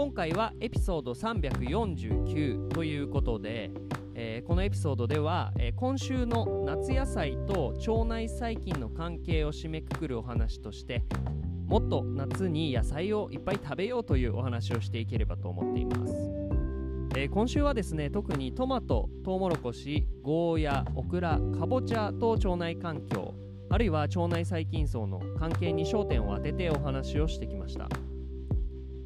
今回はエピソード349ということで、えーこのエピソードでは、えー今週の夏野菜と腸内細菌の関係を締めくくるお話としてもっと夏に野菜をいっぱい食べようというお話をしていければと思っています、えー今週はですね特にトマトトウモロコシゴーヤオクラかぼちゃと腸内環境あるいは腸内細菌層の関係に焦点を当ててお話をしてきました。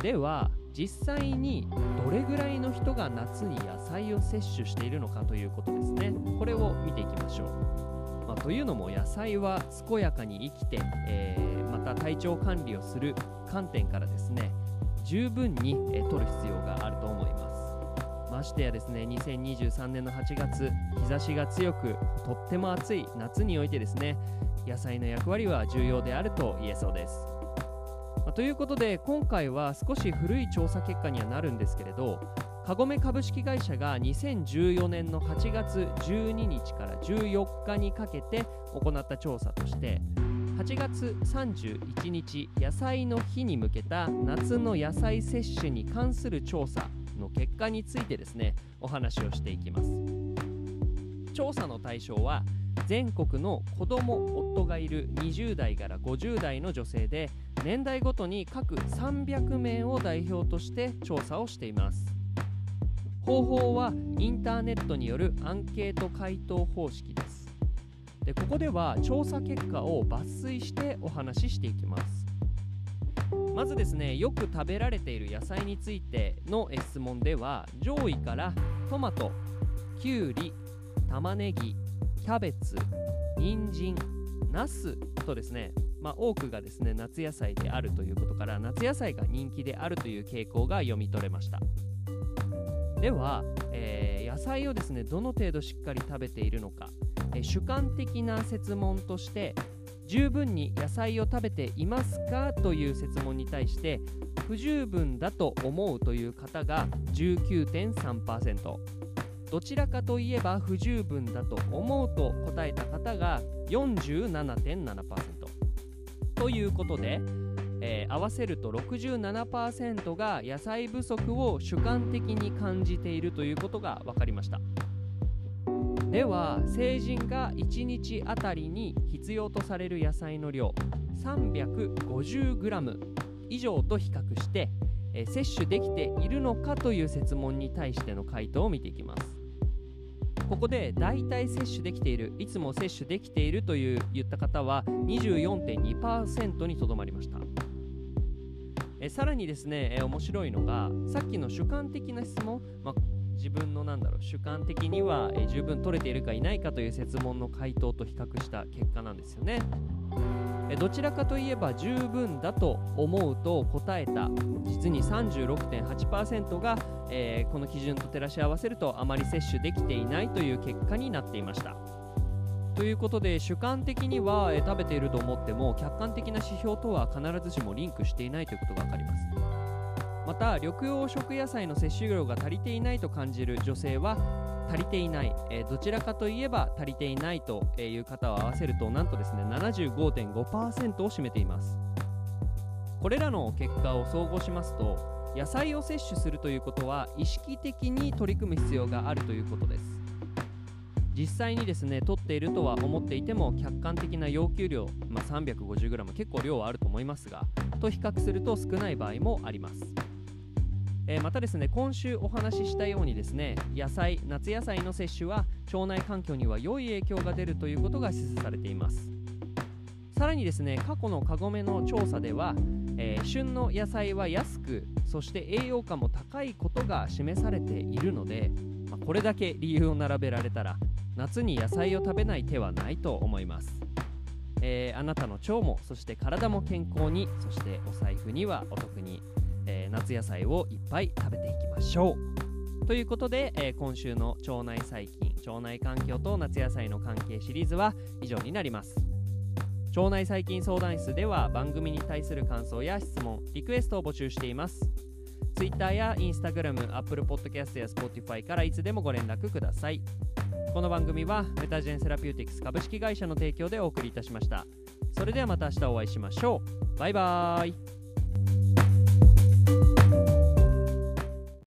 では実際にどれぐらいの人が夏に野菜を摂取しているのかということですね。これを見ていきましょう、まあというのも野菜は健やかに生きて、えーまた体調管理をする観点からですね十分に、えー取る必要があると思います。ましてやですね2023年の8月日差しが強くとっても暑い夏においてですね野菜の役割は重要であると言えそうです。まあということで今回は少し古い調査結果にはなるんですけれどカゴメ株式会社が2014年の8月12日から14日にかけて行った調査として8月31日野菜の日に向けた夏の野菜摂取に関する調査の結果についてですねお話をしていきます。調査の対象は全国の子供夫がいる20代から50代の女性で年代ごとに各300名を代表として調査をしています。方法はインターネットによるアンケート回答方式です。でここでは調査結果を抜粋してお話ししていきます。まずですねよく食べられている野菜についてのえ質問では上位からトマトきゅうり玉ねぎキャベツ人参ナスとですね、まあ、多くがですね夏野菜であるということから夏野菜が人気であるという傾向が読み取れました。では、えー野菜をですねどの程度しっかり食べているのか、えー主観的な設問として十分に野菜を食べていますかという設問に対して不十分だと思うという方が19.3%どちらかといえば不十分だと思うと答えた方が47.7%ということで、えー合わせると67%が野菜不足を主観的に感じているということが分かりました。では成人が1日あたりに必要とされる野菜の量 350g 以上と比較して、えー摂取できているのかという設問に対しての回答を見ていきます。ここで大体摂取できているいつも摂取できているという言った方は24.2%にとどまりました。えさらにですね、え面白いのがさっきの主観的な質問、まあ自分のなんだろう主観的には、え十分取れているかいないかという設問の回答と比較した結果なんですよね。どちらかといえば十分だと思うと答えた実に36.8%が、えーこの基準と照らし合わせるとあまり接種できていないという結果になっていました。ということで主観的には、えー食べていると思っても客観的な指標とは必ずしもリンクしていないということが分かります。また緑黄色野菜の摂取量が足りていないと感じる女性は足りていない、えーどちらかといえば足りていないという方を合わせるとなんとですね75.5%を占めています。これらの結果を総合しますと野菜を摂取するということは意識的に取り組む必要があるということです。実際にですね取っているとは思っていても客観的な要求量、まあ、350g 結構量はあると思いますがと比較すると少ない場合もあります。えー、またですね今週お話ししたようにですね野菜夏野菜の摂取は腸内環境には良い影響が出るということが示唆されています。さらにですね過去のカゴメの調査では、えー、旬の野菜は安くそして栄養価も高いことが示されているので、ま、これだけ理由を並べられたら夏に野菜を食べない手はないと思います、えー、あなたの腸もそして体も健康にそしてお財布にはお得にえー、夏野菜をいっぱい食べていきましょう。ということで、えー、今週の腸内細菌腸内環境と夏野菜の関係シリーズは以上になります。腸内細菌相談室では番組に対する感想や質問リクエストを募集しています。Twitter や Instagram、Apple Podcast や Spotify からいつでもご連絡ください。この番組はメタジェンセラピューティクス株式会社の提供でお送りいたしました。それではまた明日お会いしましょう。バイバーイ。